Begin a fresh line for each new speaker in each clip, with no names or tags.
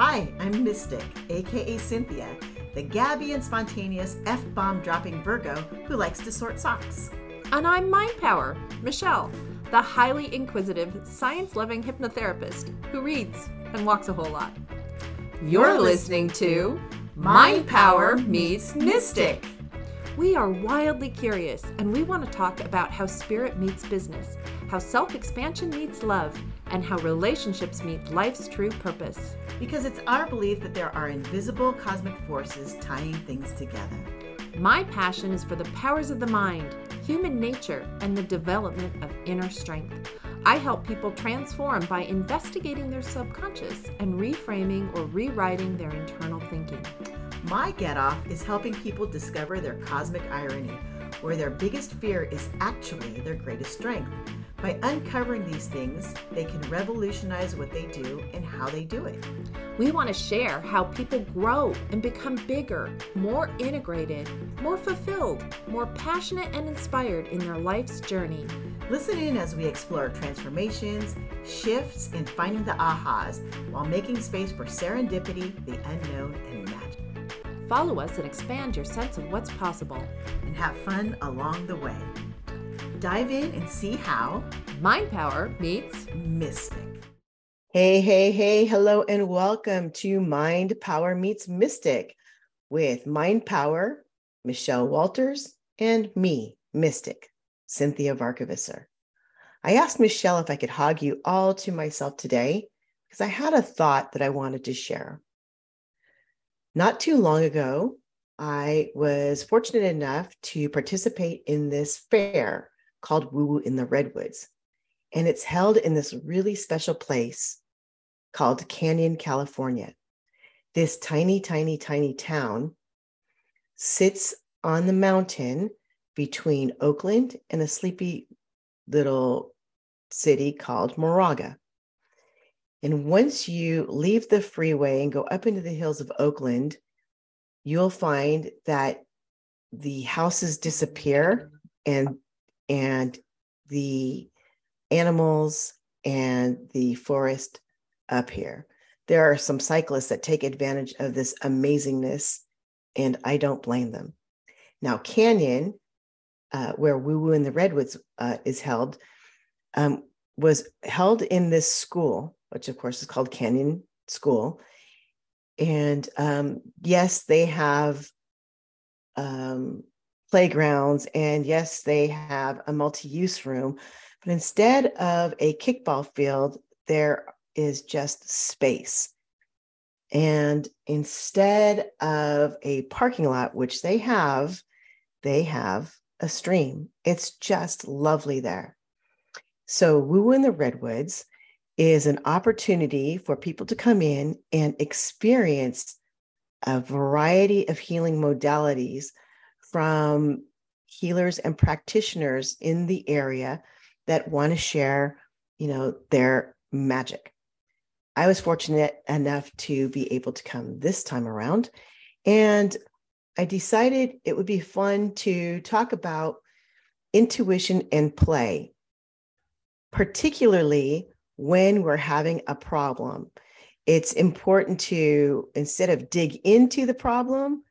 Hi, I'm Mystic, aka Cinthia, the Gabby and spontaneous F bomb dropping Virgo who likes to sort socks.
And I'm Mind Power, Michelle, the highly inquisitive, science loving hypnotherapist who reads and walks a whole lot. You're listening to Mind Power Meets Mystic. We are wildly curious and we want to talk about how spirit meets business, how self expansion meets love, and how relationships meet life's true purpose.
Because it's our belief that there are invisible cosmic forces tying things together.
My passion is for the powers of the mind, human nature, and the development of inner strength. I help people transform by investigating their subconscious and reframing or rewriting their internal thinking.
My get off is helping people discover their cosmic irony, where their biggest fear is actually their greatest strength. By uncovering these things, they can revolutionize what they do and how they do it.
We want to share how people grow and become bigger, more integrated, more fulfilled, more passionate and inspired in their life's journey.
Listen in as we explore transformations, shifts, and finding the ahas while making space for serendipity, the unknown, and magic.
Follow us and expand your sense of what's possible.
And have fun along the way. Dive in and see how
Mind Power meets
Mystic. Hey, hey, hey, hello, and welcome to Mind Power Meets Mystic with Mind Power, Michelle Walters, and me, Mystic, Cinthia Varkevisser. I asked Michelle if I could hog you all to myself today because I had a thought that I wanted to share. Not too long ago, I was fortunate enough to participate in this fair called Woo Woo in the Redwoods. And it's held in this really special place called Canyon, California. This tiny, tiny, tiny town sits on the mountain between Oakland and a sleepy little city called Moraga. And once you leave the freeway and go up into the hills of Oakland, you'll find that the houses disappear and and the animals and the forest up here. There are some cyclists that take advantage of this amazingness, and I don't blame them. Now, Canyon, uh, where Woo Woo in the Redwoods uh, is held, um, was held in this school which of course is called Canyon School. And um, yes, they have um, playgrounds, and yes, they have a multi use room. But instead of a kickball field, there is just space. And instead of a parking lot, which they have, they have a stream. It's just lovely there. So, Woo in the Redwoods is an opportunity for people to come in and experience a variety of healing modalities from healers and practitioners in the area that want to share, you know, their magic. I was fortunate enough to be able to come this time around and I decided it would be fun to talk about intuition and play, particularly when we're having a problem, it's important to, instead of dig into the problem,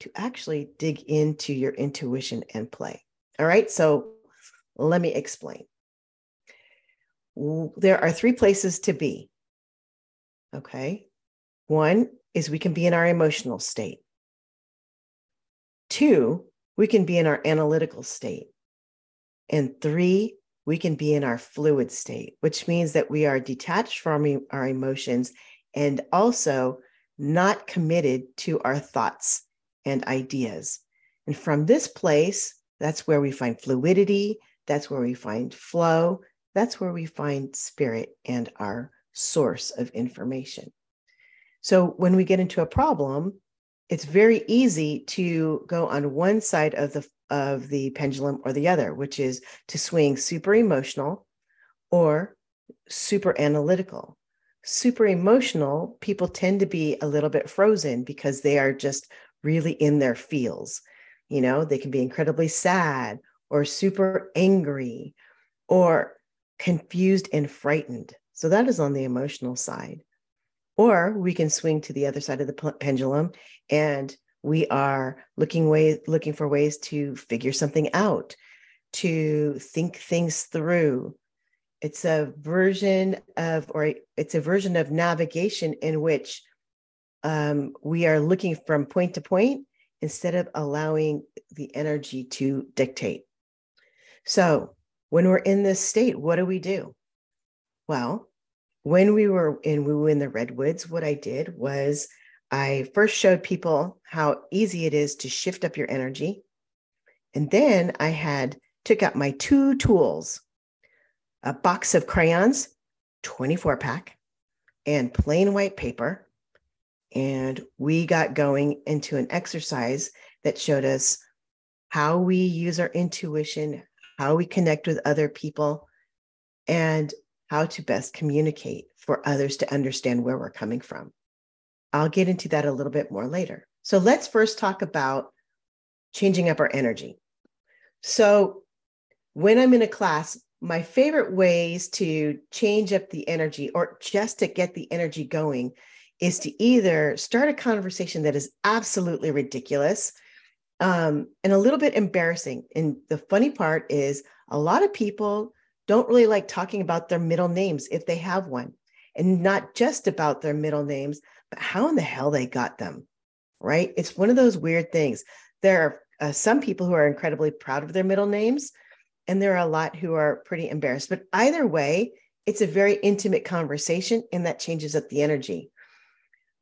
to actually dig into your intuition and play. All right. So let me explain. There are three places to be. Okay. One is we can be in our emotional state. Two, we can be in our analytical state. And three, we can be in our fluid state, which means that we are detached from our emotions and also not committed to our thoughts and ideas. And from this place, that's where we find fluidity, that's where we find flow, that's where we find spirit and our source of information. So when we get into a problem, it's very easy to go on one side of the of the pendulum or the other, which is to swing super emotional or super analytical. Super emotional, people tend to be a little bit frozen because they are just really in their feels. You know, they can be incredibly sad or super angry or confused and frightened. So that is on the emotional side. Or we can swing to the other side of the pendulum and we are looking way looking for ways to figure something out, to think things through. It's a version of, or it's a version of navigation in which um, we are looking from point to point instead of allowing the energy to dictate. So, when we're in this state, what do we do? Well, when we were in we were in the redwoods, what I did was I first showed people how easy it is to shift up your energy. And then I had took out my two tools, a box of crayons, 24 pack, and plain white paper. And we got going into an exercise that showed us how we use our intuition, how we connect with other people, and how to best communicate for others to understand where we're coming from. I'll get into that a little bit more later. So let's first talk about changing up our energy. So when I'm in a class, my favorite ways to change up the energy or just to get the energy going is to either start a conversation that is absolutely ridiculous um, and a little bit embarrassing. And the funny part is, a lot of people don't really like talking about their middle names if they have one, and not just about their middle names, how in the hell they got them, right? It's one of those weird things. There are uh, some people who are incredibly proud of their middle names, and there are a lot who are pretty embarrassed. But either way, it's a very intimate conversation, and that changes up the energy.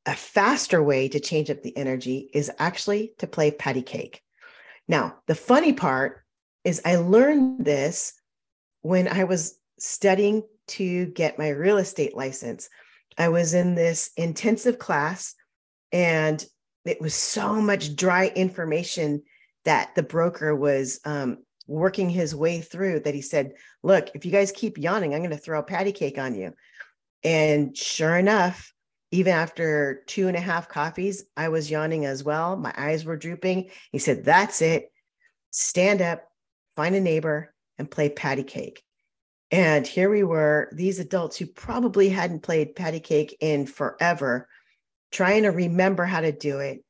A faster way to change up the energy is actually to play patty cake. Now, the funny part is I learned this when I was studying to get my real estate license. I was in this intensive class and it was so much dry information that the broker was um, working his way through that he said, Look, if you guys keep yawning, I'm going to throw a patty cake on you. And sure enough, even after two and a half coffees, I was yawning as well. My eyes were drooping. He said, That's it. Stand up, find a neighbor, and play patty cake. And here we were, these adults who probably hadn't played patty cake in forever, trying to remember how to do it,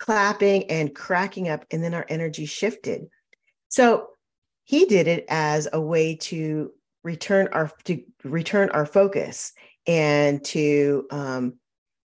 clapping and cracking up. And then our energy shifted. So he did it as a way to return our to return our focus and to um,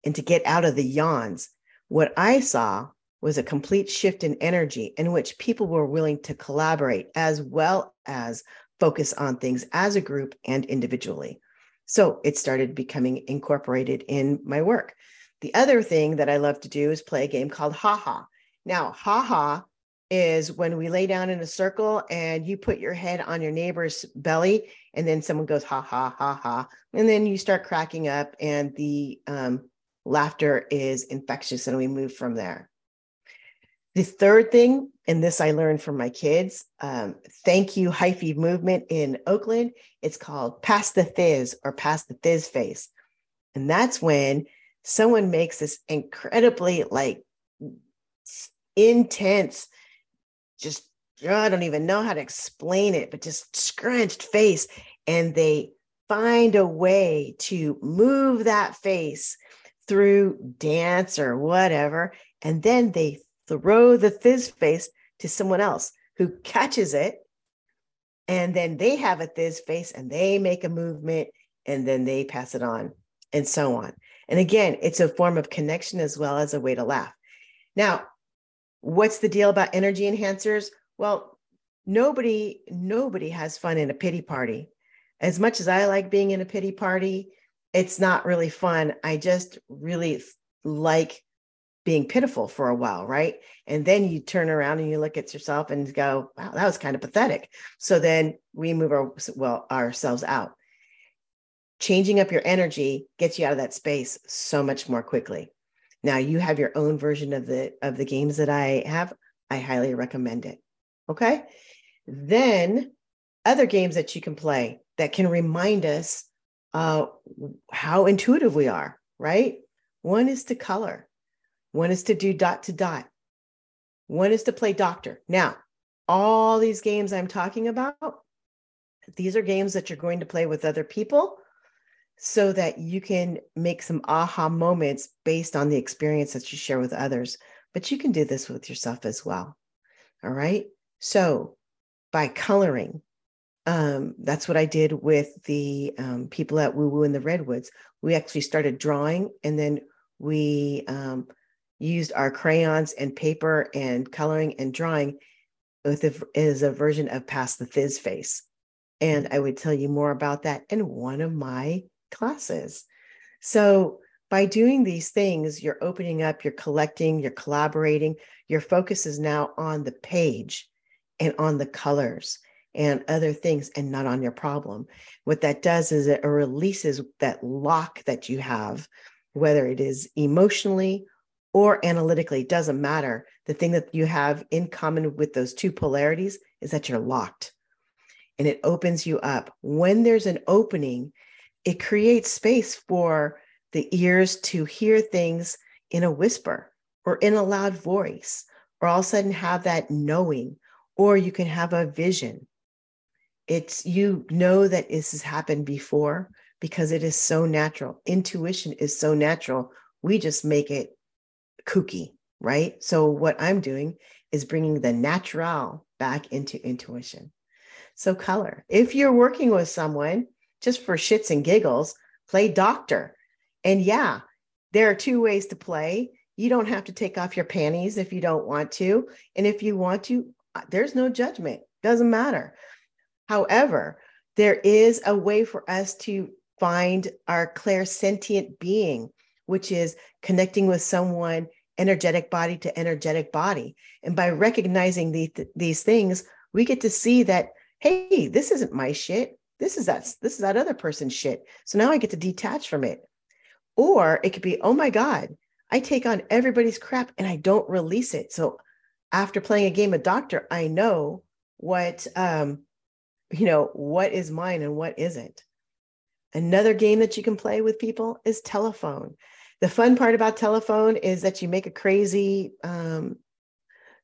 and to get out of the yawns. What I saw was a complete shift in energy in which people were willing to collaborate as well as focus on things as a group and individually. So it started becoming incorporated in my work. The other thing that I love to do is play a game called Ha Ha. Now, Ha Ha is when we lay down in a circle and you put your head on your neighbor's belly, and then someone goes ha ha ha ha, and then you start cracking up, and the um, laughter is infectious, and we move from there. The third thing, and this I learned from my kids, um, thank you hyphy movement in Oakland. It's called pass the thizz or pass the thizz face. And that's when someone makes this incredibly like intense, just I don't even know how to explain it, but just scrunched face. And they find a way to move that face through dance or whatever. And then they throw the thizz face to someone else who catches it. And then they have a thizz face and they make a movement and then they pass it on and so on. And again, it's a form of connection as well as a way to laugh. Now, what's the deal about energy enhancers? Well, nobody nobody has fun in a pity party. As much as I like being in a pity party, it's not really fun. I just really like being pitiful for a while, right? And then you turn around and you look at yourself and go, wow, that was kind of pathetic. So then we move our, well, ourselves out. Changing up your energy gets you out of that space so much more quickly. Now you have your own version of the of the games that I have. I highly recommend it. Okay. Then other games that you can play that can remind us uh, how intuitive we are, right? One is to color. One is to do dot to dot. One is to play doctor. Now, all these games I'm talking about, these are games that you're going to play with other people. so that you can make some aha moments based on the experience that you share with others. But you can do this with yourself as well. All right. So by coloring, um, that's what I did with the um, people at Woo Woo in the Redwoods. We actually started drawing and then we um, used our crayons and paper and coloring and drawing with a, as a version of Past the Fizz Face. And I would tell you more about that in one of my classes. So, by doing these things, you're opening up, you're collecting, you're collaborating. Your focus is now on the page and on the colors and other things and not on your problem. What that does is it releases that lock that you have, whether it is emotionally or analytically, doesn't matter. The thing that you have in common with those two polarities is that you're locked and it opens you up. When there's an opening, it creates space for the ears to hear things in a whisper or in a loud voice, or all of a sudden have that knowing, or you can have a vision. It's you know that this has happened before because it is so natural. Intuition is so natural. We just make it kooky, right? So, what I'm doing is bringing the natural back into intuition. So, color. If you're working with someone just for shits and giggles, play doctor. And yeah, there are two ways to play. You don't have to take off your panties if you don't want to. And if you want to, uh, there's no judgment, doesn't matter. However, there is a way for us to find our clairsentient being, which is connecting with someone energetic body to energetic body. And by recognizing the, these things, we get to see that, hey, this isn't my shit. This is that this is that other person's shit. So now i get to detach from it. Or it could be oh my god i take on everybody's crap and i don't release it. So after playing a game of doctor i know what um you know what is mine and what isn't. Another game that you can play with people is telephone the fun part about telephone is that you make a crazy um,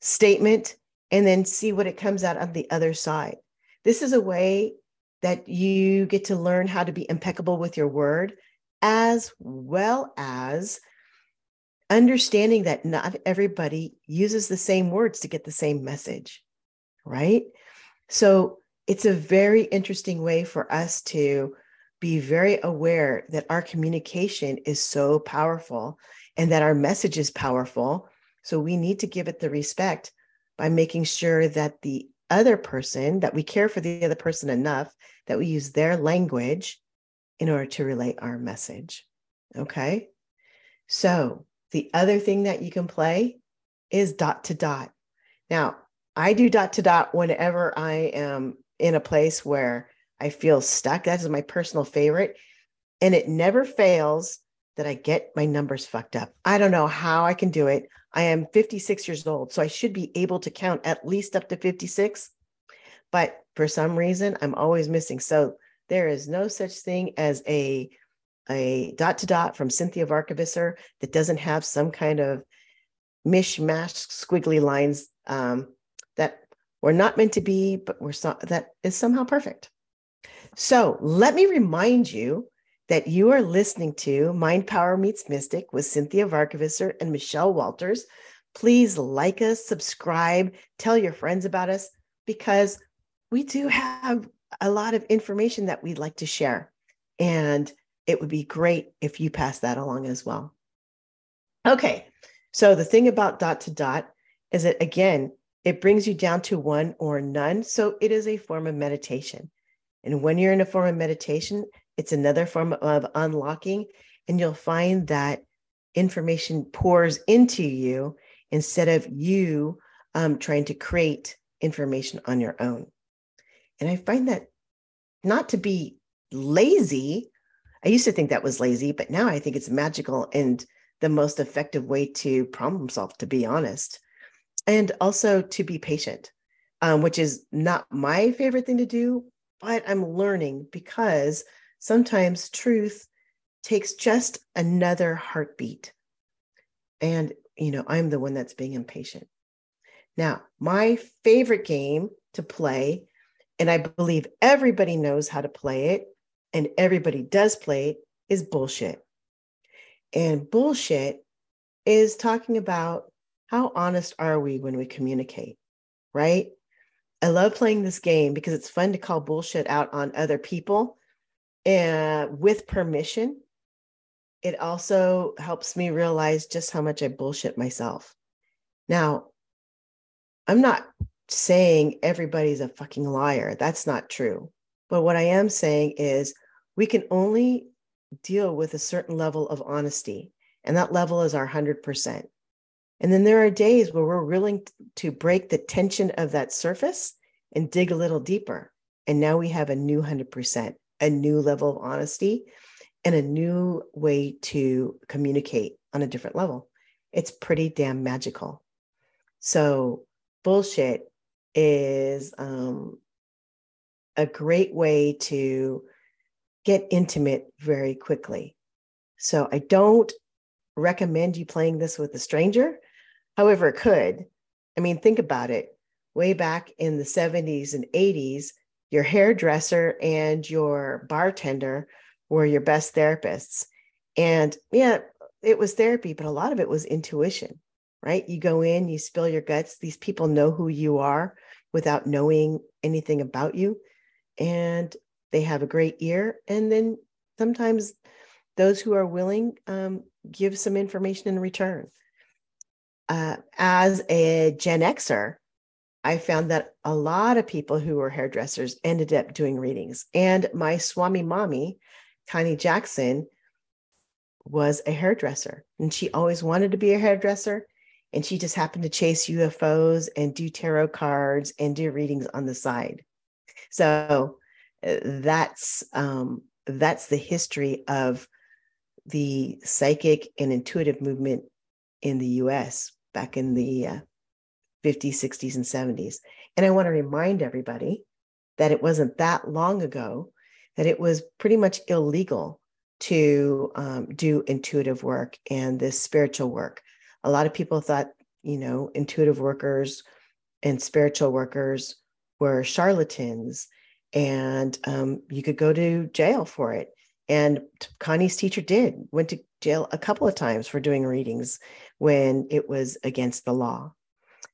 statement and then see what it comes out on the other side this is a way that you get to learn how to be impeccable with your word, as well as understanding that not everybody uses the same words to get the same message, right? So it's a very interesting way for us to be very aware that our communication is so powerful and that our message is powerful. So we need to give it the respect by making sure that the other person, that we care for the other person enough that we use their language in order to relate our message. Okay. So the other thing that you can play is dot to dot. Now, I do dot to dot whenever I am in a place where I feel stuck. That is my personal favorite. And it never fails that I get my numbers fucked up. I don't know how I can do it. I am 56 years old, so I should be able to count at least up to 56. But for some reason, I'm always missing. So there is no such thing as a a dot to dot from Cinthia Varkevisser that doesn't have some kind of mishmash squiggly lines um, that were not meant to be, but were so, that is somehow perfect. So let me remind you that you are listening to Mind Power Meets Mystic with Cinthia Varkevisser and Michelle Walters. Please like us, subscribe, tell your friends about us because we do have a lot of information that we'd like to share. And it would be great if you pass that along as well. Okay, so the thing about dot to dot is that, again, it brings you down to one or none. So it is a form of meditation. And when you're in a form of meditation, it's another form of unlocking, and you'll find that information pours into you instead of you um, trying to create information on your own. And I find that not to be lazy. I used to think that was lazy, but now I think it's magical and the most effective way to problem solve, to be honest. And also to be patient, um, which is not my favorite thing to do, but I'm learning because sometimes truth takes just another heartbeat. And, you know, I'm the one that's being impatient. Now, my favorite game to play, and I believe everybody knows how to play it, and everybody does play it, is bullshit. And bullshit is talking about how honest are we when we communicate, right? I love playing this game because it's fun to call bullshit out on other people and with permission. It also helps me realize just how much I bullshit myself. Now, I'm not saying everybody's a fucking liar. That's not true. But what I am saying is we can only deal with a certain level of honesty, and that level is our 100%. And then there are days where we're willing to break the tension of that surface and dig a little deeper. And now we have a new 100%, a new level of honesty, and a new way to communicate on a different level. It's pretty damn magical. So, bullshit is um, a great way to get intimate very quickly. So, I don't recommend you playing this with a stranger However, it could. I mean, think about it. Way back in the 70s and 80s, your hairdresser and your bartender were your best therapists. And yeah, it was therapy, but a lot of it was intuition, right? You go in, you spill your guts. These people know who you are without knowing anything about you. And they have a great ear. And then sometimes those who are willing um, give some information in return uh, as a Gen Xer, I found that a lot of people who were hairdressers ended up doing readings. And my Swami mommy, Connie Jackson, was a hairdresser. And she always wanted to be a hairdresser. And she just happened to chase UFOs and do tarot cards and do readings on the side. So uh, that's um, that's the history of the psychic and intuitive movement in the US back in the uh, 50s, 60s, and 70s. And I want to remind everybody that it wasn't that long ago that it was pretty much illegal to um, do intuitive work and this spiritual work. A lot of people thought, you know, intuitive workers and spiritual workers were charlatans and um, you could go to jail for it. And Connie's teacher did, went to jail a couple of times for doing readings when it was against the law.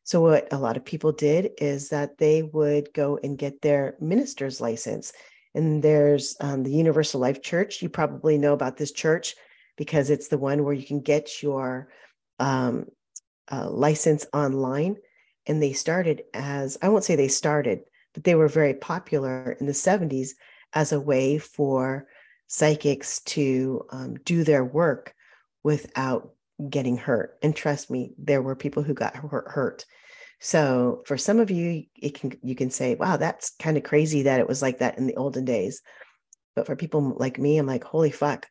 So, what a lot of people did is that they would go and get their minister's license. And there's um, the Universal Life Church. You probably know about this church because it's the one where you can get your um, uh, license online. And they started as, I won't say they started, but they were very popular in the 70s as a way for psychics to um, do their work without getting hurt. And trust me, there were people who got hurt. So for some of you, it can you can say, wow, that's kind of crazy that it was like that in the olden days. But for people like me, I'm like, holy fuck,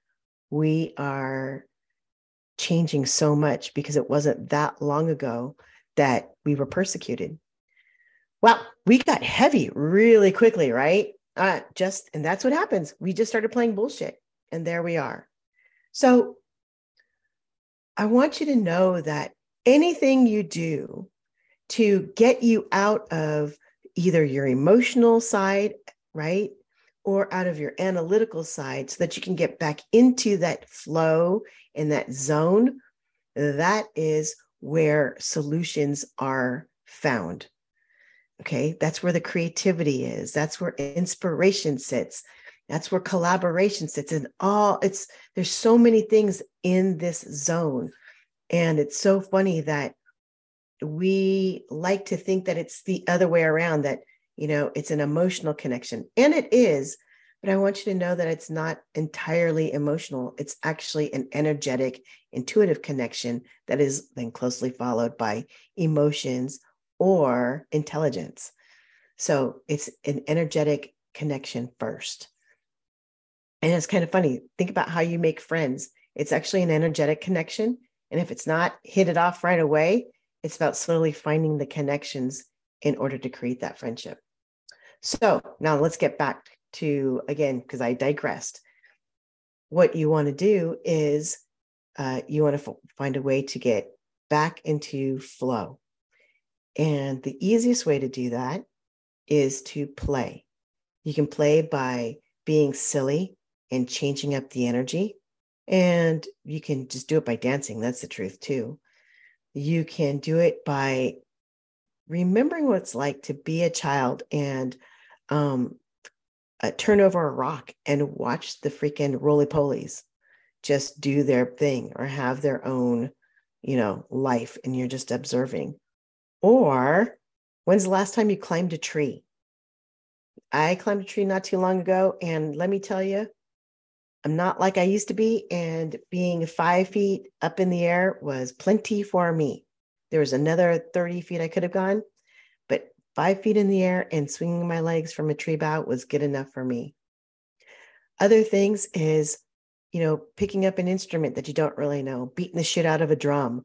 we are changing so much because it wasn't that long ago that we were persecuted. Well, we got heavy really quickly, right? Uh, just and that's what happens. We just started playing bullshit, and there we are. So I want you to know that anything you do to get you out of either your emotional side, right? Or out of your analytical side so that you can get back into that flow and that zone, that is where solutions are found. Okay, that's where the creativity is. That's where inspiration sits. That's where collaboration sits. And all it's there's so many things in this zone. And it's so funny that we like to think that it's the other way around, that, you know, it's an emotional connection. And it is, but I want you to know that it's not entirely emotional. It's actually an energetic, intuitive connection that is then closely followed by emotions or intelligence. So it's an energetic connection first. And it's kind of funny. Think about how you make friends. It's actually an energetic connection. And if it's not hit it off right away, it's about slowly finding the connections in order to create that friendship. So now let's get back to again, because I digressed. What you want to do is uh, you want to f- find a way to get back into flow. And the easiest way to do that is to play. You can play by being silly and changing up the energy. And you can just do it by dancing. That's the truth, too. You can do it by remembering what it's like to be a child and um, uh, turn over a rock and watch the freaking roly polies just do their thing or have their own, you know, life and you're just observing. Or when's the last time you climbed a tree? I climbed a tree not too long ago. And let me tell you, I'm not like I used to be. And being five feet up in the air was plenty for me. There was another 30 feet I could have gone, but five feet in the air and swinging my legs from a tree bough was good enough for me. Other things is, you know, picking up an instrument that you don't really know, beating the shit out of a drum.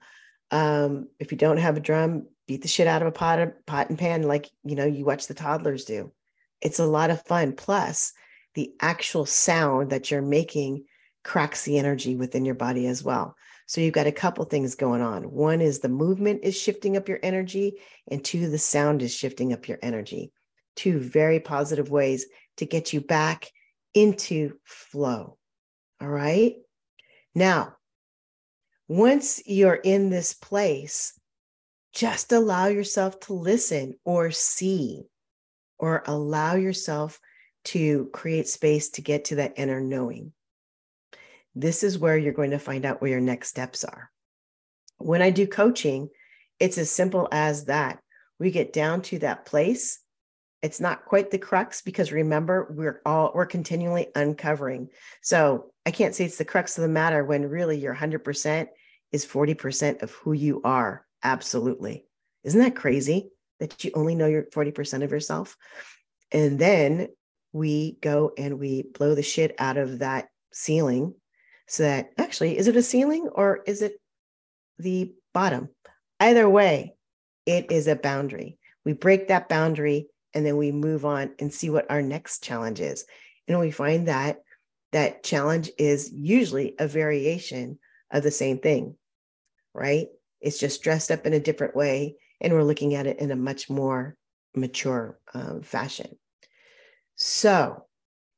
Um, if you don't have a drum, beat the shit out of a pot, pot and pan like you know you watch the toddlers do it's a lot of fun. Plus, the actual sound that you're making cracks the energy within your body as well. So you've got a couple things going on. One is the movement is shifting up your energy, and two, the sound is shifting up your energy. Two very positive ways to get you back into flow. All right. Now, once you're in this place, just allow yourself to listen or see or allow yourself to create space to get to that inner knowing. This is where you're going to find out where your next steps are. When I do coaching, it's as simple as that. We get down to that place. It's not quite the crux because remember, we're all we're continually uncovering. So I can't say it's the crux of the matter when really your 100% is 40% of who you are. Absolutely. Isn't that crazy? that you only know your 40% of yourself. And then we go and we blow the shit out of that ceiling so that actually, is it a ceiling or is it the bottom? Either way, it is a boundary. We break that boundary and then we move on and see what our next challenge is. And we find that that challenge is usually a variation of the same thing, right? It's just dressed up in a different way and we're looking at it in a much more mature um, fashion. So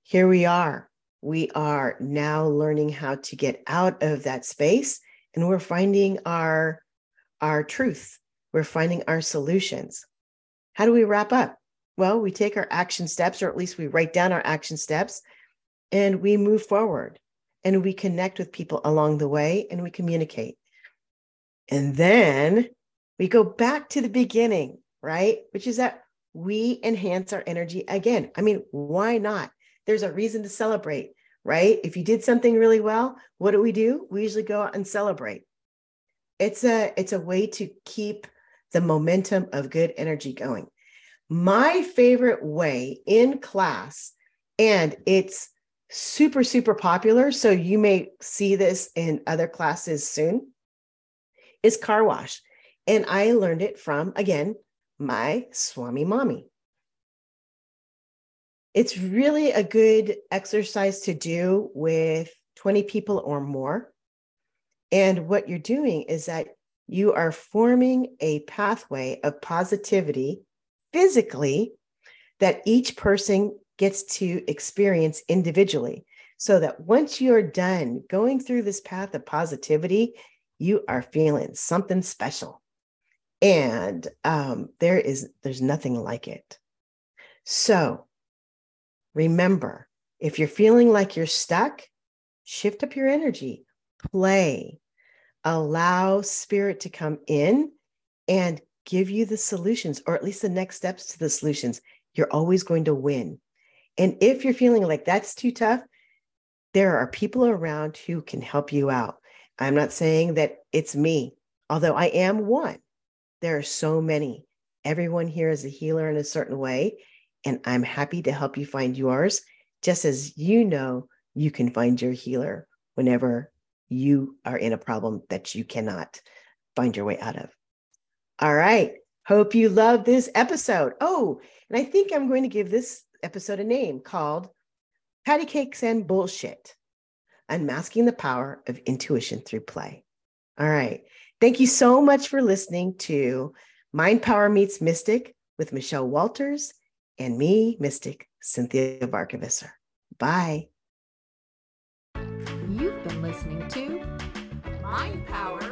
here we are. We are now learning how to get out of that space and we're finding our, our truth. We're finding our solutions. How do we wrap up? Well, we take our action steps, or at least we write down our action steps, and we move forward and we connect with people along the way and we communicate. And then we go back to the beginning, right? Which is that we enhance our energy again. I mean, why not? There's a reason to celebrate, right? If you did something really well, what do we do? We usually go out and celebrate. It's a it's a way to keep the momentum of good energy going. My favorite way in class, and it's super, super popular. So you may see this in other classes soon, is car wash. And I learned it from, again, my Swami Mommy. It's really a good exercise to do with 20 people or more. And what you're doing is that you are forming a pathway of positivity physically that each person gets to experience individually. So that once you're done going through this path of positivity, you are feeling something special. And um, there is there's nothing like it. So remember if you're feeling like you're stuck shift up your energy play allow spirit to come in and give you the solutions or at least the next steps to the solutions. You're always going to win. And if you're feeling like that's too tough there are people around who can help you out i'm not saying that it's me although i am one there are so many. Everyone here is a healer in a certain way, and I'm happy to help you find yours, just as you know you can find your healer whenever you are in a problem that you cannot find your way out of. All right. Hope you love this episode. Oh, and I think I'm going to give this episode a name called Patty Cakes and Bullshit Unmasking the Power of Intuition Through Play. All right. Thank you so much for listening to Mind Power Meets Mystic with Michelle Walters and me, Mystic Cinthia Varkevisser. Bye.
You've been listening to Mind Power